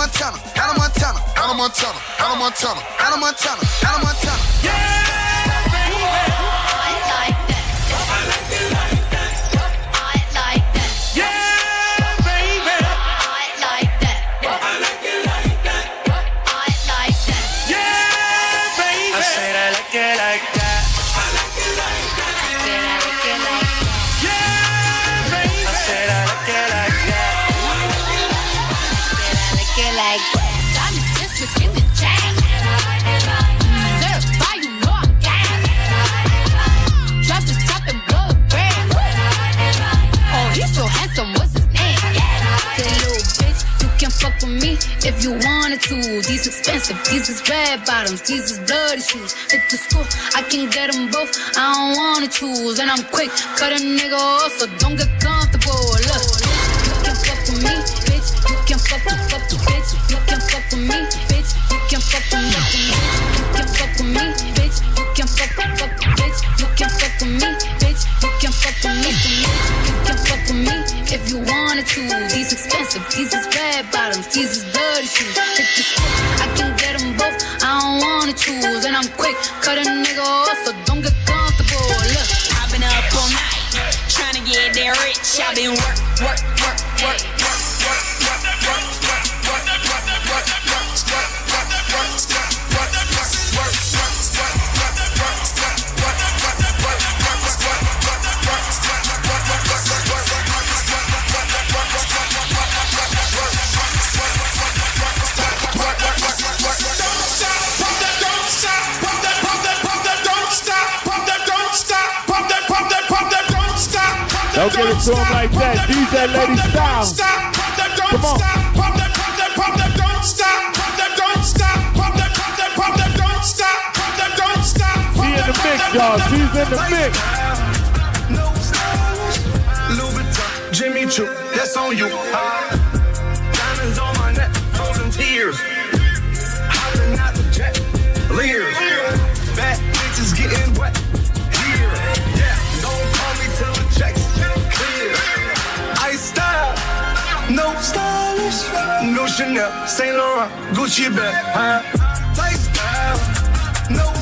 Montana, out of Montana, out of Montana, out of Montana, out of Montana, yeah! I said I like it like that. I like it like that. I said I like it like that. Yeah, baby. I said I like it like that. I said I like it like that. I'm just within the chain. So handsome, what's his name? Yeah. That little bitch, you can fuck with me these expensive, these is red bottoms, these is bloody shoes. Hit the school, I can get them both. I don't wanna choose, and I'm quick. Cut a nigga off, so don't get comfortable. Look, you can fuck with me, bitch. You can fuck with, fuck with, bitch. You can fuck with me, bitch. You can fuck with me, You can fuck with me, bitch. You can fuck with, fuck with, bitch. You can fuck with me, bitch. You can fuck with me, You can fuck with me if you wanted to. These expensive, these is bottoms, these is bloody shoes. I can get them both. I don't wanna choose, and I'm quick. Cut a nigga off, so don't get comfortable. Look, I've been up all night, trying to get that rich. I've been work, work, work, work, Don't get it to him like that. DJ Lady Style. Come on. He in the mix, y'all. He's in the mix. Jimmy Choo, that's on you. Diamonds on my neck, frozen tears. Chanel, Saint Laurent, Gucci bag, huh? Lifestyle, no